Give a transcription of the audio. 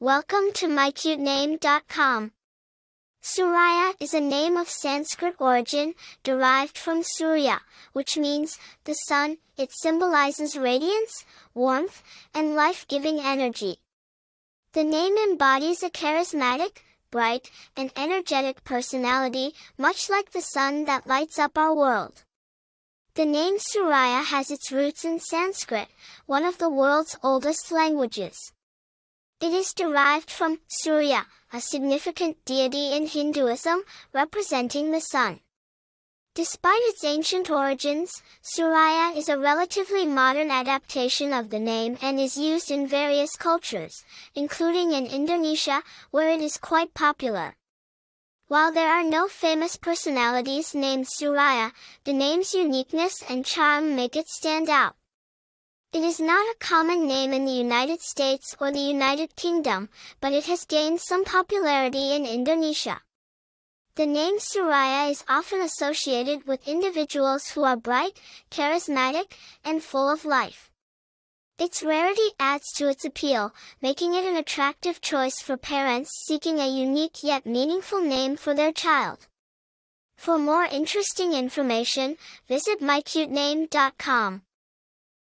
Welcome to mycutename.com. Suriah is a name of Sanskrit origin, derived from Surya, which means the sun. It symbolizes radiance, warmth, and life-giving energy. The name embodies a charismatic, bright, and energetic personality, much like the sun that lights up our world. The name Suriah has its roots in Sanskrit, one of the world's oldest languages. It is derived from Surya, a significant deity in Hinduism, representing the sun. Despite its ancient origins, Suriah is a relatively modern adaptation of the name and is used in various cultures, including in Indonesia, where it is quite popular. While there are no famous personalities named Suriah, the name's uniqueness and charm make it stand out. It is not a common name in the United States or the United Kingdom, but it has gained some popularity in Indonesia. The name Suriah is often associated with individuals who are bright, charismatic, and full of life. Its rarity adds to its appeal, making it an attractive choice for parents seeking a unique yet meaningful name for their child. For more interesting information, visit mycutename.com.